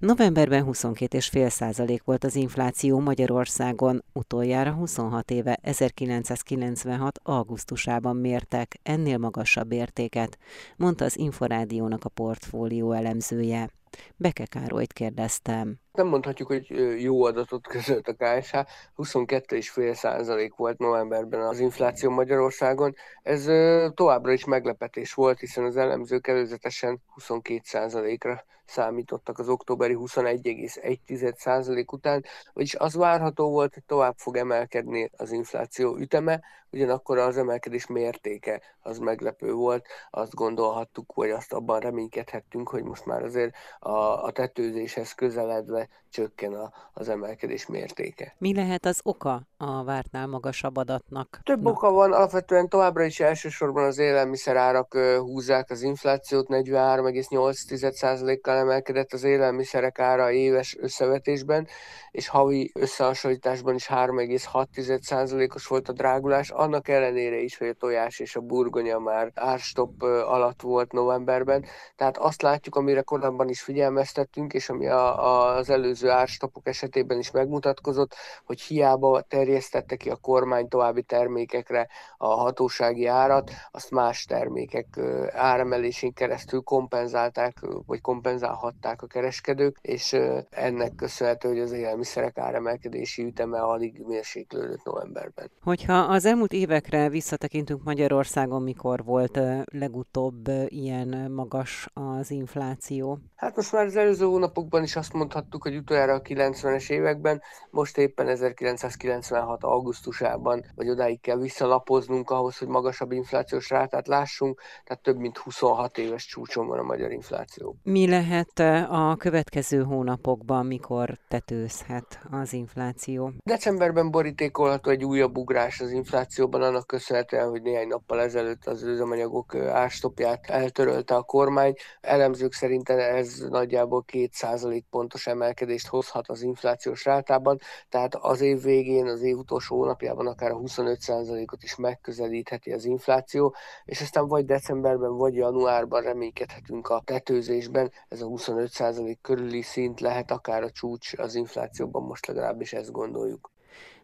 Novemberben 22,5 százalék volt az infláció Magyarországon, utoljára 26 éve 1996. augusztusában mértek ennél magasabb értéket, mondta az Inforádiónak a portfólió elemzője. Beke Károlyt kérdeztem. Nem mondhatjuk, hogy jó adatot közölt a KSH. 22,5% volt novemberben az infláció Magyarországon. Ez továbbra is meglepetés volt, hiszen az elemzők előzetesen 22%-ra számítottak az októberi 21,1% után, vagyis az várható volt, hogy tovább fog emelkedni az infláció üteme, ugyanakkor az emelkedés mértéke az meglepő volt, azt gondolhattuk, vagy azt abban reménykedhettünk, hogy most már azért a, a tetőzéshez közeledve csökken a, az emelkedés mértéke. Mi lehet az oka a vártnál magasabb adatnak? Több oka van, alapvetően továbbra is elsősorban az élelmiszerárak húzzák az inflációt, 43,8%-kal emelkedett az élelmiszerek ára éves összevetésben, és havi összehasonlításban is 3,6%-os volt a drágulás, annak ellenére is, hogy a tojás és a burgonya már árstop alatt volt novemberben. Tehát azt látjuk, amire korábban is figyelmeztettünk, és ami a, az előző árstopok esetében is megmutatkozott, hogy hiába terjesztette ki a kormány további termékekre a hatósági árat, azt más termékek áremelésén keresztül kompenzálták, vagy kompenzálhatták a kereskedők, és ennek köszönhető, hogy az élelmiszerek áremelkedési üteme alig mérséklődött novemberben. Hogyha az elmúlt elmúlt évekre visszatekintünk Magyarországon, mikor volt legutóbb ilyen magas az infláció? Hát most már az előző hónapokban is azt mondhattuk, hogy utoljára a 90-es években, most éppen 1996. augusztusában, vagy odáig kell visszalapoznunk ahhoz, hogy magasabb inflációs rátát lássunk, tehát több mint 26 éves csúcson van a magyar infláció. Mi lehet a következő hónapokban, mikor tetőzhet az infláció? Decemberben borítékolható egy újabb ugrás az infláció inflációban annak köszönhetően, hogy néhány nappal ezelőtt az üzemanyagok árstopját eltörölte a kormány. Elemzők szerint ez nagyjából 2% pontos emelkedést hozhat az inflációs rátában, tehát az év végén, az év utolsó hónapjában akár a 25%-ot is megközelítheti az infláció, és aztán vagy decemberben, vagy januárban reménykedhetünk a tetőzésben, ez a 25% körüli szint lehet akár a csúcs az inflációban, most legalábbis ezt gondoljuk.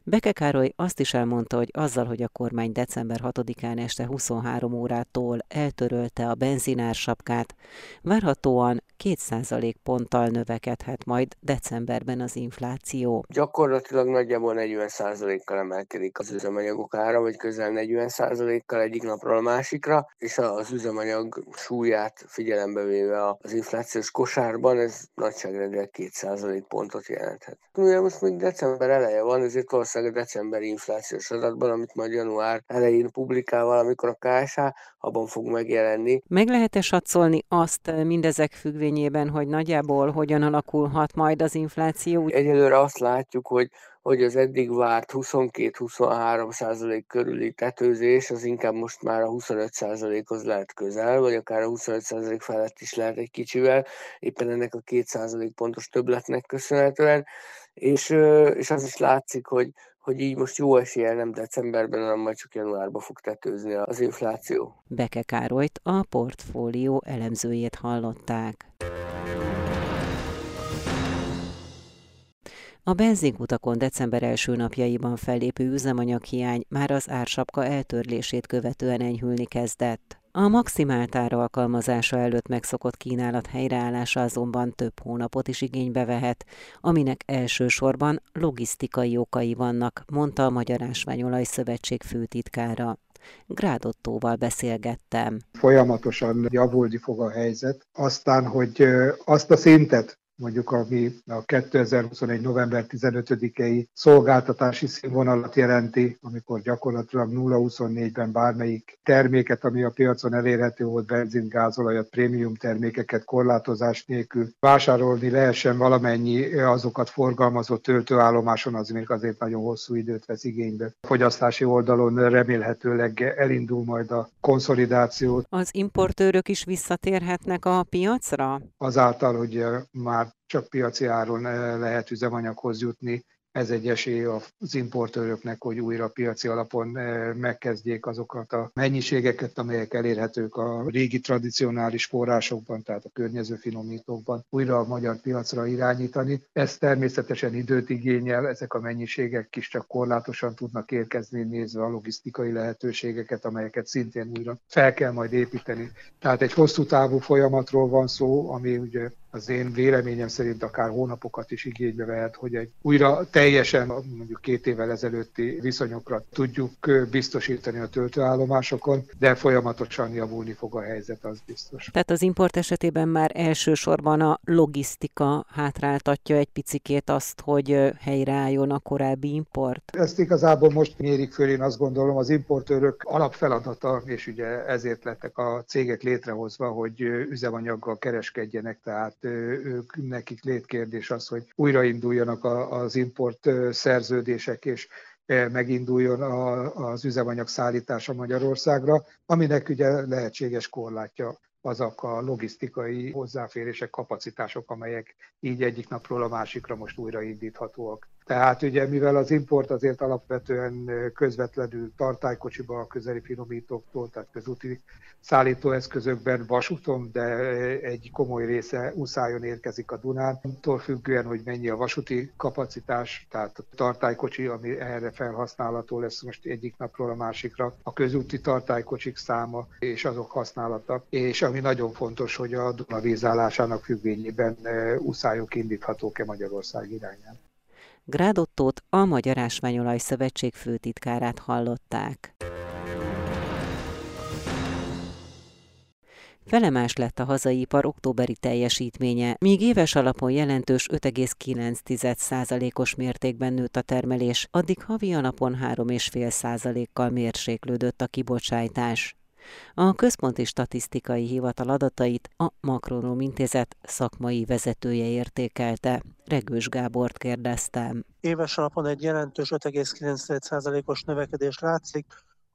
Beke Károly azt is elmondta, hogy azzal, hogy a kormány december 6-án este 23 órától eltörölte a benzinársapkát, várhatóan 2% ponttal növekedhet majd decemberben az infláció. Gyakorlatilag nagyjából 40%-kal emelkedik az üzemanyagok ára, vagy közel 40%-kal egyik napról a másikra, és az üzemanyag súlyát figyelembe véve az inflációs kosárban ez nagyságrendileg 2% pontot jelenthet. Mivel most még december eleje van, ezért valószínűleg a decemberi inflációs adatban, amit majd január elején publikál valamikor a KSH, abban fog megjelenni. Meg lehet-e satszolni azt mindezek függvényében, hogy nagyjából hogyan alakulhat majd az infláció? Egyelőre azt látjuk, hogy hogy az eddig várt 22-23 százalék körüli tetőzés, az inkább most már a 25 százalékhoz lehet közel, vagy akár a 25 százalék felett is lehet egy kicsivel, éppen ennek a 2 százalék pontos többletnek köszönhetően, és, és az is látszik, hogy, hogy így most jó esélye nem decemberben, hanem majd csak januárban fog tetőzni az infláció. Beke Károlyt, a portfólió elemzőjét hallották. A benzinkutakon december első napjaiban fellépő üzemanyaghiány már az ársapka eltörlését követően enyhülni kezdett. A maximált ár alkalmazása előtt megszokott kínálat helyreállása azonban több hónapot is igénybe vehet, aminek elsősorban logisztikai okai vannak, mondta a Magyar Ásványolaj Szövetség főtitkára. Grádottóval beszélgettem. Folyamatosan javulni fog a helyzet. Aztán, hogy azt a szintet, mondjuk ami a 2021. november 15-i szolgáltatási színvonalat jelenti, amikor gyakorlatilag 0-24-ben bármelyik terméket, ami a piacon elérhető volt, benzin, gázolajat, prémium termékeket korlátozás nélkül vásárolni lehessen valamennyi azokat forgalmazott töltőállomáson, az még azért nagyon hosszú időt vesz igénybe. A fogyasztási oldalon remélhetőleg elindul majd a konszolidáció. Az importőrök is visszatérhetnek a piacra? Azáltal, hogy már csak piaci áron lehet üzemanyaghoz jutni, ez egy esély az importőröknek, hogy újra piaci alapon megkezdjék azokat a mennyiségeket, amelyek elérhetők a régi tradicionális forrásokban, tehát a környező finomítókban, újra a magyar piacra irányítani. Ez természetesen időt igényel, ezek a mennyiségek is csak korlátosan tudnak érkezni, nézve a logisztikai lehetőségeket, amelyeket szintén újra fel kell majd építeni. Tehát egy hosszú távú folyamatról van szó, ami ugye az én véleményem szerint akár hónapokat is igénybe vehet, hogy egy újra teljesen mondjuk két évvel ezelőtti viszonyokra tudjuk biztosítani a töltőállomásokon, de folyamatosan javulni fog a helyzet, az biztos. Tehát az import esetében már elsősorban a logisztika hátráltatja egy picikét azt, hogy helyreálljon a korábbi import? Ezt igazából most mérik föl, én azt gondolom, az importőrök alapfeladata, és ugye ezért lettek a cégek létrehozva, hogy üzemanyaggal kereskedjenek, tehát ők, nekik létkérdés az, hogy újrainduljanak az import szerződések, és meginduljon az üzemanyag szállítása Magyarországra, aminek ugye lehetséges korlátja azok a logisztikai hozzáférések, kapacitások, amelyek így egyik napról a másikra most újraindíthatóak. Tehát ugye, mivel az import azért alapvetően közvetlenül tartálykocsiba a közeli finomítóktól, tehát közúti szállítóeszközökben, vasúton, de egy komoly része uszájon érkezik a Dunán. Attól függően, hogy mennyi a vasúti kapacitás, tehát a tartálykocsi, ami erre felhasználható lesz most egyik napról a másikra, a közúti tartálykocsik száma és azok használata. És ami nagyon fontos, hogy a Duna vízállásának függvényében uszályok indíthatók-e Magyarország irányán. Grádottót a Magyar Ásványolaj Szövetség főtitkárát hallották. Felemás lett a hazai ipar októberi teljesítménye, míg éves alapon jelentős 5,9%-os mértékben nőtt a termelés, addig havi alapon 3,5%-kal mérséklődött a kibocsátás. A Központi Statisztikai Hivatal adatait a Makronom Intézet szakmai vezetője értékelte. Regős Gábort kérdeztem. Éves alapon egy jelentős 5,9%-os növekedés látszik,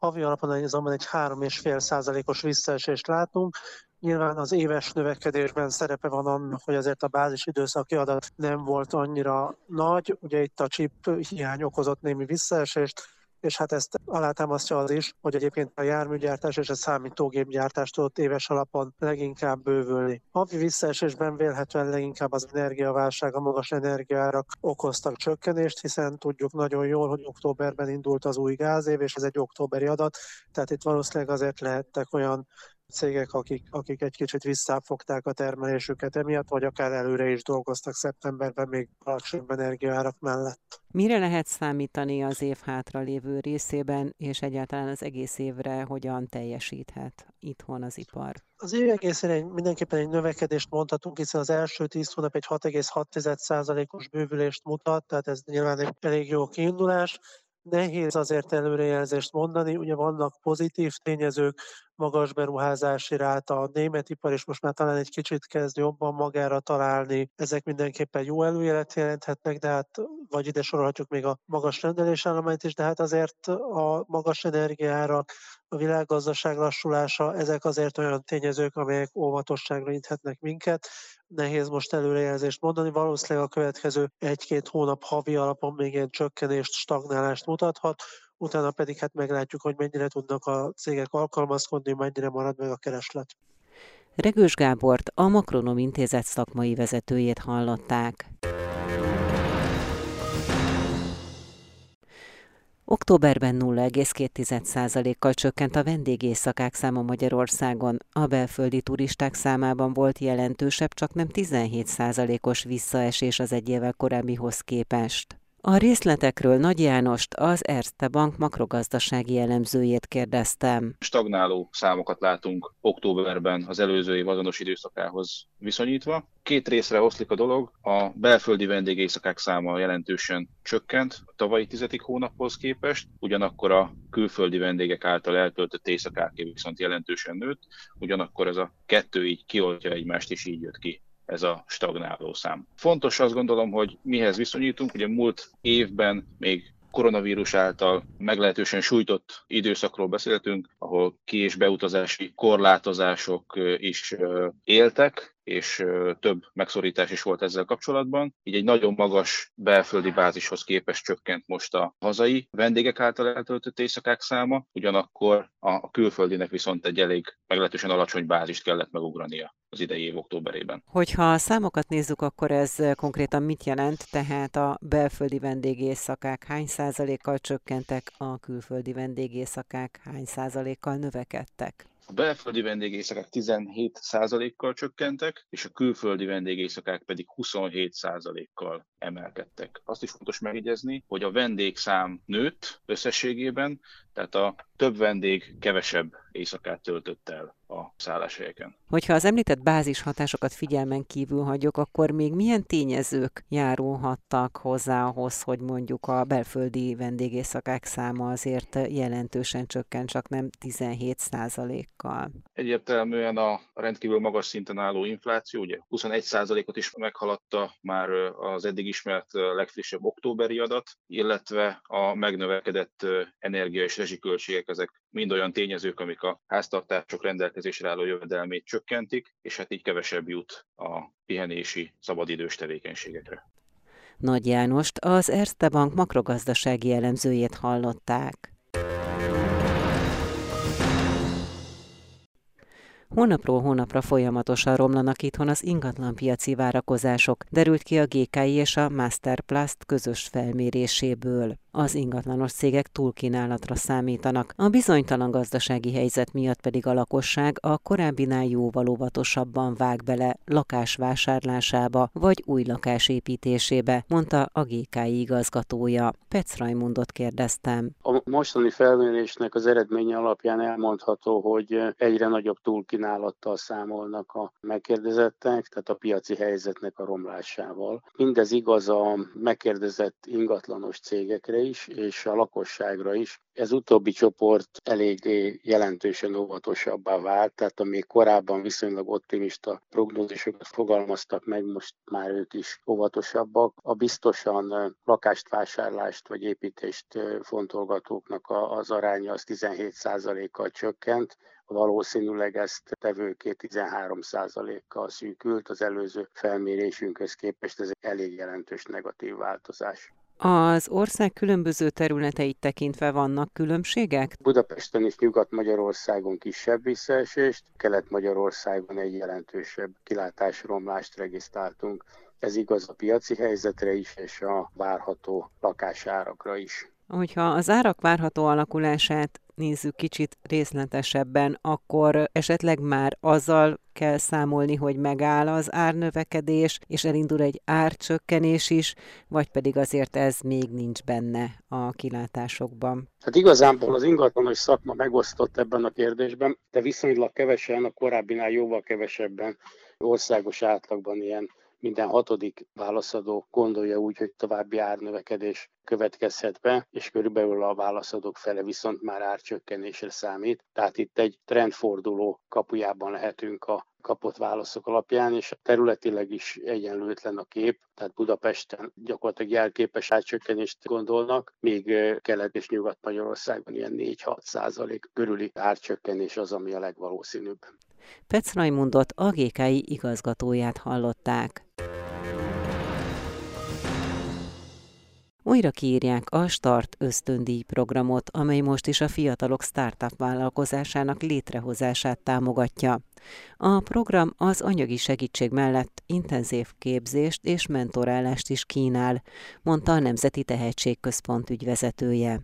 havi alapon azonban egy 3,5%-os visszaesést látunk. Nyilván az éves növekedésben szerepe van annak, hogy azért a bázis időszaki adat nem volt annyira nagy. Ugye itt a chip hiány okozott némi visszaesést, és hát ezt alátámasztja az is, hogy egyébként a járműgyártás és a számítógépgyártás tudott éves alapon leginkább bővülni. Havi visszaesésben vélhetően leginkább az energiaválság, a magas energiárak okoztak csökkenést, hiszen tudjuk nagyon jól, hogy októberben indult az új gázév, és ez egy októberi adat, tehát itt valószínűleg azért lehettek olyan cégek, akik, akik egy kicsit visszafogták a termelésüket emiatt, vagy akár előre is dolgoztak szeptemberben még alacsonyabb energiaárak mellett. Mire lehet számítani az év hátra lévő részében, és egyáltalán az egész évre hogyan teljesíthet itthon az ipar? Az év egészére mindenképpen egy növekedést mondhatunk, hiszen az első 10 hónap egy 6,6%-os bővülést mutat, tehát ez nyilván egy elég jó kiindulás. Nehéz azért előrejelzést mondani, ugye vannak pozitív tényezők, magas beruházási ráta, a német ipar is most már talán egy kicsit kezd jobban magára találni. Ezek mindenképpen jó előjelet jelenthetnek, de hát vagy ide sorolhatjuk még a magas rendelésállományt is, de hát azért a magas energiára, a világgazdaság lassulása, ezek azért olyan tényezők, amelyek óvatosságra inthetnek minket. Nehéz most előrejelzést mondani, valószínűleg a következő egy-két hónap havi alapon még ilyen csökkenést, stagnálást mutathat, utána pedig hát meglátjuk, hogy mennyire tudnak a cégek alkalmazkodni, mennyire marad meg a kereslet. Regős Gábort, a Makronom Intézet szakmai vezetőjét hallották. Októberben 0,2%-kal csökkent a vendégészakák száma Magyarországon. A belföldi turisták számában volt jelentősebb, csak nem 17%-os visszaesés az egy évvel korábbihoz képest. A részletekről Nagy Jánost, az Erste Bank makrogazdasági elemzőjét kérdeztem. Stagnáló számokat látunk októberben az előző év azonos időszakához viszonyítva. Két részre oszlik a dolog. A belföldi vendégészakák száma jelentősen csökkent a tavalyi tizedik hónaphoz képest, ugyanakkor a külföldi vendégek által eltöltött éjszakák viszont jelentősen nőtt, ugyanakkor ez a kettő így kioltja egymást, és így jött ki ez a stagnáló szám. Fontos azt gondolom, hogy mihez viszonyítunk, ugye múlt évben még koronavírus által meglehetősen sújtott időszakról beszéltünk, ahol ki- és beutazási korlátozások is éltek, és több megszorítás is volt ezzel kapcsolatban. Így egy nagyon magas belföldi bázishoz képest csökkent most a hazai vendégek által eltöltött éjszakák száma, ugyanakkor a külföldinek viszont egy elég meglehetősen alacsony bázist kellett megugrania az idei év októberében. Hogyha a számokat nézzük, akkor ez konkrétan mit jelent? Tehát a belföldi vendégészakák hány százalékkal csökkentek, a külföldi vendégészakák hány százalékkal növekedtek? A belföldi vendégészakák 17%-kal csökkentek, és a külföldi vendégészakák pedig 27%-kal emelkedtek. Azt is fontos megjegyezni, hogy a vendégszám nőtt összességében, tehát a több vendég kevesebb éjszakát töltött el a szálláshelyeken. Hogyha az említett bázis hatásokat figyelmen kívül hagyjuk, akkor még milyen tényezők járulhattak hozzá ahhoz, hogy mondjuk a belföldi vendégészakák száma azért jelentősen csökkent, csak nem 17% kal Egyértelműen a rendkívül magas szinten álló infláció, ugye 21% ot is meghaladta már az eddig ismert legfrissebb októberi adat, illetve a megnövekedett energia és rezsiköltségek, ezek mind olyan tényezők, amik a háztartások rendelkezésre álló jövedelmét csökkentik, és hát így kevesebb jut a pihenési, szabadidős tevékenységekre. Nagy Jánost, az Erste Bank makrogazdasági elemzőjét hallották. Hónapról hónapra folyamatosan romlanak itthon az ingatlanpiaci várakozások, derült ki a GKI és a Masterplast közös felméréséből. Az ingatlanos cégek túlkínálatra számítanak, a bizonytalan gazdasági helyzet miatt pedig a lakosság a korábbinál jóval óvatosabban vág bele lakásvásárlásába vagy új lakás építésébe, mondta a GKI igazgatója. Petsz Rajmundot kérdeztem. A mostani felmérésnek az eredménye alapján elmondható, hogy egyre nagyobb túlkínálat kínálattal számolnak a megkérdezettek, tehát a piaci helyzetnek a romlásával. Mindez igaz a megkérdezett ingatlanos cégekre is, és a lakosságra is. Ez utóbbi csoport eléggé jelentősen óvatosabbá vált, tehát amíg korábban viszonylag optimista prognózisokat fogalmaztak meg, most már ők is óvatosabbak. A biztosan lakást vásárlást vagy építést fontolgatóknak az aránya az 17%-kal csökkent, valószínűleg ezt tevőké 13%-kal szűkült, az előző felmérésünkhöz képest ez egy elég jelentős negatív változás. Az ország különböző területeit tekintve vannak különbségek? Budapesten és Nyugat-Magyarországon kisebb visszaesést, Kelet-Magyarországon egy jelentősebb kilátásromlást regisztráltunk. Ez igaz a piaci helyzetre is, és a várható lakásárakra is. Hogyha az árak várható alakulását nézzük kicsit részletesebben, akkor esetleg már azzal kell számolni, hogy megáll az árnövekedés, és elindul egy árcsökkenés is, vagy pedig azért ez még nincs benne a kilátásokban? Hát igazából az ingatlanos szakma megosztott ebben a kérdésben, de viszonylag kevesen, a korábbinál jóval kevesebben országos átlagban ilyen minden hatodik válaszadó gondolja úgy, hogy további árnövekedés következhet be, és körülbelül a válaszadók fele viszont már árcsökkenésre számít. Tehát itt egy trendforduló kapujában lehetünk a kapott válaszok alapján, és területileg is egyenlőtlen a kép, tehát Budapesten gyakorlatilag jelképes árcsökkenést gondolnak, míg Kelet- és Nyugat-Magyarországban ilyen 4-6 százalék körüli árcsökkenés az, ami a legvalószínűbb. Petsz Raimundot, a GKI igazgatóját hallották. Újra kiírják a Start ösztöndíj programot, amely most is a fiatalok startup vállalkozásának létrehozását támogatja. A program az anyagi segítség mellett intenzív képzést és mentorálást is kínál, mondta a Nemzeti Tehetségközpont ügyvezetője.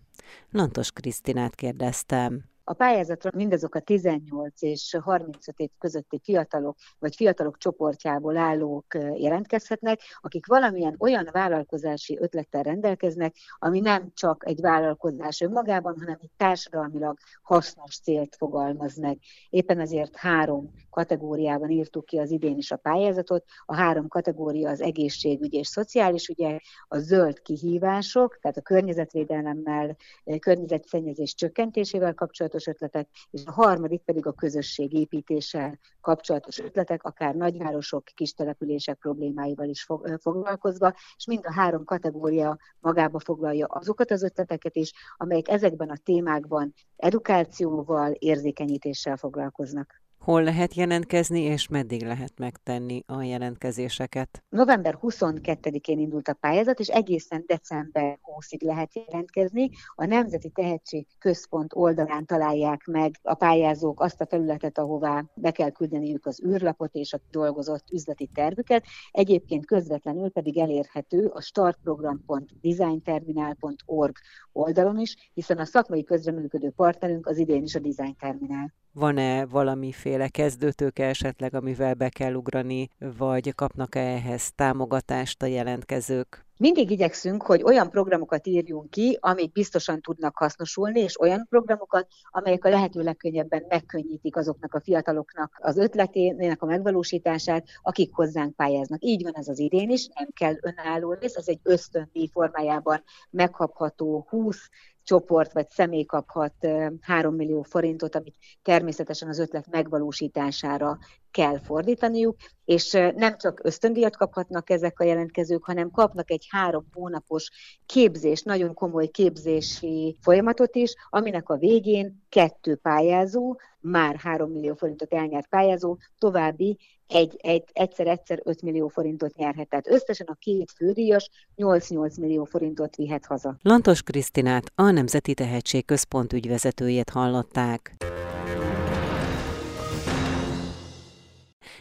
Lantos Krisztinát kérdeztem. A pályázatra mindazok a 18 és 35 év közötti fiatalok, vagy fiatalok csoportjából állók jelentkezhetnek, akik valamilyen olyan vállalkozási ötlettel rendelkeznek, ami nem csak egy vállalkozás önmagában, hanem egy társadalmilag hasznos célt fogalmaz meg. Éppen ezért három kategóriában írtuk ki az idén is a pályázatot. A három kategória az egészségügy és szociális ügyek, a zöld kihívások, tehát a környezetvédelemmel, környezetszennyezés csökkentésével kapcsolatos kapcsolatos ötletek, és a harmadik pedig a közösségépítéssel kapcsolatos ötletek, akár nagyvárosok, kis települések problémáival is foglalkozva, és mind a három kategória magába foglalja azokat az ötleteket is, amelyek ezekben a témákban edukációval, érzékenyítéssel foglalkoznak. Hol lehet jelentkezni, és meddig lehet megtenni a jelentkezéseket? November 22-én indult a pályázat, és egészen december 20-ig lehet jelentkezni. A Nemzeti Tehetség Központ oldalán találják meg a pályázók azt a felületet, ahová be kell küldeniük az űrlapot és a dolgozott üzleti tervüket. Egyébként közvetlenül pedig elérhető a startprogram.designterminal.org oldalon is, hiszen a szakmai közreműködő partnerünk az idén is a Design Terminál. Van-e valamiféle kezdőtőke esetleg, amivel be kell ugrani, vagy kapnak-e ehhez támogatást a jelentkezők? Mindig igyekszünk, hogy olyan programokat írjunk ki, amik biztosan tudnak hasznosulni, és olyan programokat, amelyek a lehető legkönnyebben megkönnyítik azoknak a fiataloknak az ötletének a megvalósítását, akik hozzánk pályáznak. Így van ez az idén is, nem kell önálló rész, ez egy ösztöndíj formájában megkapható 20 csoport vagy személy kaphat 3 millió forintot, amit természetesen az ötlet megvalósítására kell fordítaniuk, és nem csak ösztöndíjat kaphatnak ezek a jelentkezők, hanem kapnak egy három hónapos képzés, nagyon komoly képzési folyamatot is, aminek a végén kettő pályázó, már 3 millió forintot elnyert pályázó, további egy, egy, egyszer-egyszer 5 millió forintot nyerhet. Tehát összesen a két fődíjas 8-8 millió forintot vihet haza. Lantos Krisztinát, a Nemzeti Tehetség Központ ügyvezetőjét hallották.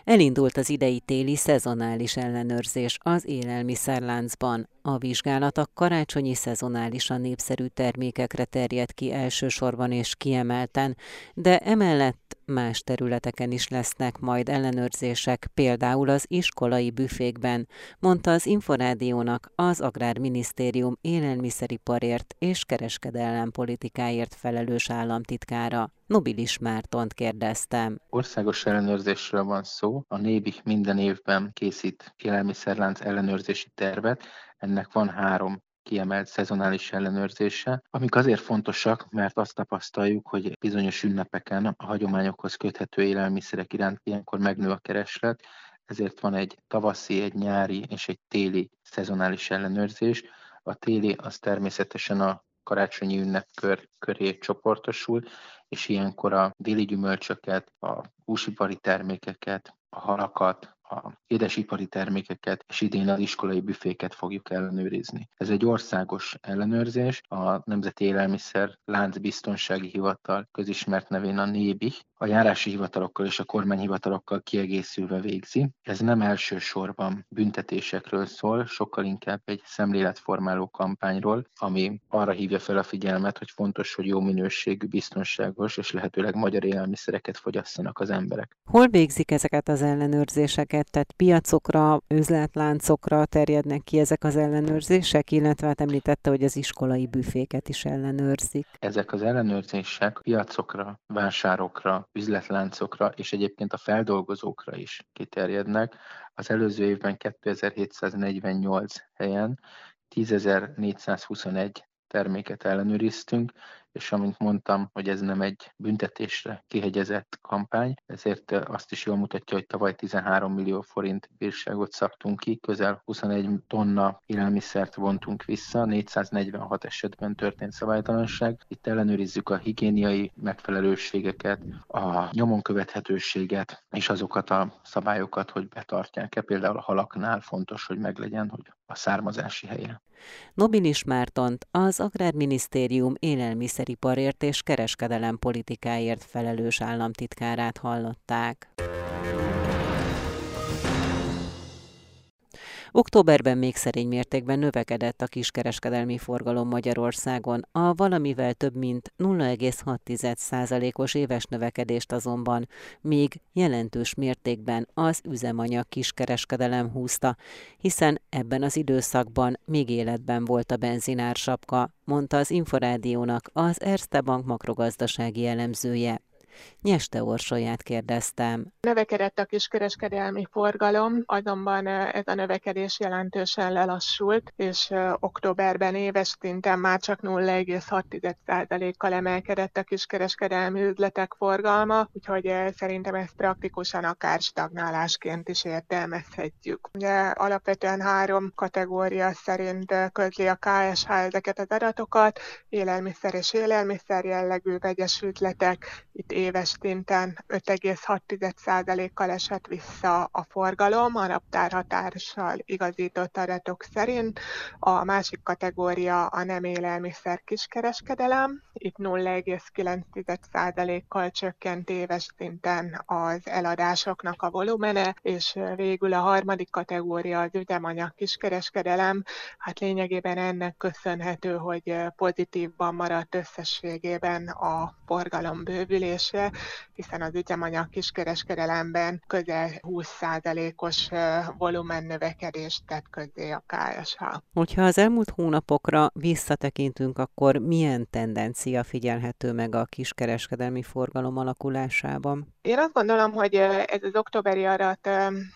Elindult az idei téli szezonális ellenőrzés az élelmiszerláncban. A vizsgálat a karácsonyi szezonálisan népszerű termékekre terjed ki elsősorban és kiemelten, de emellett más területeken is lesznek majd ellenőrzések, például az iskolai büfékben, mondta az Inforádiónak az Agrárminisztérium élelmiszeriparért és kereskedelem politikáért felelős államtitkára. Nobilis Mártont kérdeztem. Országos ellenőrzésről van szó. A Nébik minden évben készít élelmiszerlánc ellenőrzési tervet. Ennek van három kiemelt szezonális ellenőrzése, amik azért fontosak, mert azt tapasztaljuk, hogy bizonyos ünnepeken a hagyományokhoz köthető élelmiszerek iránt ilyenkor megnő a kereslet, ezért van egy tavaszi, egy nyári és egy téli szezonális ellenőrzés. A téli az természetesen a karácsonyi ünnepkör köré csoportosul, és ilyenkor a déli gyümölcsöket, a húsipari termékeket, a halakat, a édesipari termékeket, és idén az iskolai büféket fogjuk ellenőrizni. Ez egy országos ellenőrzés, a Nemzeti Élelmiszer Láncbiztonsági Hivatal közismert nevén a NÉBI, a járási hivatalokkal és a kormányhivatalokkal kiegészülve végzi. Ez nem elsősorban büntetésekről szól, sokkal inkább egy szemléletformáló kampányról, ami arra hívja fel a figyelmet, hogy fontos, hogy jó minőségű, biztonságos és lehetőleg magyar élelmiszereket fogyasszanak az emberek. Hol végzik ezeket az ellenőrzéseket? tehát piacokra, üzletláncokra terjednek ki ezek az ellenőrzések, illetve hát említette, hogy az iskolai büféket is ellenőrzik. Ezek az ellenőrzések piacokra, vásárokra, üzletláncokra és egyébként a feldolgozókra is kiterjednek. Az előző évben 2748 helyen 10.421 terméket ellenőriztünk, és amint mondtam, hogy ez nem egy büntetésre kihegyezett kampány, ezért azt is jól mutatja, hogy tavaly 13 millió forint bírságot szabtunk ki, közel 21 tonna élelmiszert vontunk vissza, 446 esetben történt szabálytalanság. Itt ellenőrizzük a higiéniai megfelelőségeket, a nyomon követhetőséget, és azokat a szabályokat, hogy betartják-e. Például a halaknál fontos, hogy meglegyen, hogy a származási helye. Nobilis Mártont az Agrárminisztérium élelmiszeriparért és kereskedelem politikáért felelős államtitkárát hallották. Októberben még szerény mértékben növekedett a kiskereskedelmi forgalom Magyarországon. A valamivel több mint 0,6%-os éves növekedést azonban még jelentős mértékben az üzemanyag kiskereskedelem húzta, hiszen ebben az időszakban még életben volt a benzinársapka, mondta az Inforádiónak az Erste Bank makrogazdasági elemzője. Nyeste Orsolyát kérdeztem. Növekedett a kiskereskedelmi forgalom, azonban ez a növekedés jelentősen lelassult, és októberben éves szinten már csak 0,6%-kal emelkedett a kiskereskedelmi üzletek forgalma, úgyhogy szerintem ezt praktikusan akár stagnálásként is értelmezhetjük. Ugye alapvetően három kategória szerint közli a KSH ezeket az adatokat, élelmiszer és élelmiszer jellegű vegyes üzletek, itt éves szinten 5,6%-kal esett vissza a forgalom, a naptárhatással igazított adatok szerint. A másik kategória a nem élelmiszer kiskereskedelem. Itt 0,9%-kal csökkent éves szinten az eladásoknak a volumene, és végül a harmadik kategória az üzemanyag kiskereskedelem. Hát lényegében ennek köszönhető, hogy pozitívban maradt összességében a forgalom bővülése, hiszen az üzemanyag kiskereskedelemben közel 20%-os volumen növekedést tett közé a KSH. Hogyha az elmúlt hónapokra visszatekintünk, akkor milyen tendencia figyelhető meg a kiskereskedelmi forgalom alakulásában? Én azt gondolom, hogy ez az októberi adat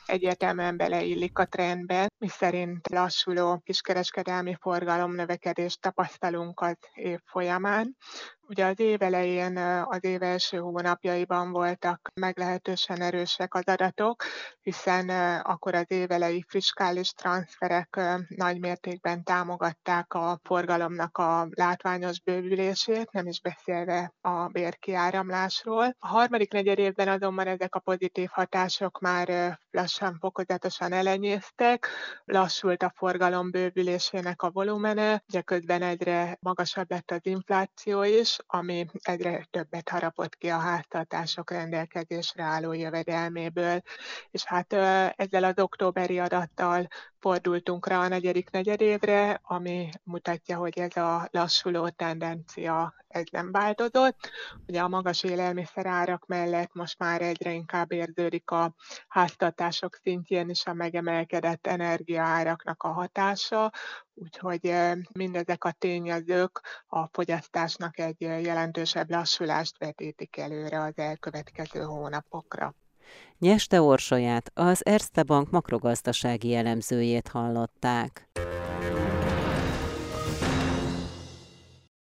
egyértelműen beleillik a trendbe, miszerint lassuló kiskereskedelmi forgalom növekedést tapasztalunk az év folyamán. Ugye az év elején, az év első hónapjaiban voltak meglehetősen erősek az adatok, hiszen akkor az évelei fiskális transferek nagy mértékben támogatták a forgalomnak a látványos bővülését, nem is beszélve a bérkiáramlásról. A harmadik negyed évben azonban ezek a pozitív hatások már lassan, fokozatosan elenyésztek, lassult a forgalom bővülésének a volumene, ugye közben egyre magasabb lett az infláció is, ami egyre többet harapott ki a háztartások rendelkezésre álló jövedelméből. És hát ezzel az októberi adattal fordultunk rá a negyedik negyedévre, ami mutatja, hogy ez a lassuló tendencia ez nem változott. Ugye a magas élelmiszerárak mellett most már egyre inkább érződik a háztartások szintjén is a megemelkedett energiaáraknak a hatása, úgyhogy mindezek a tényezők a fogyasztásnak egy jelentősebb lassulást vetítik előre az elkövetkező hónapokra. Nyeste Orsolyát, az Erste Bank makrogazdasági elemzőjét hallották.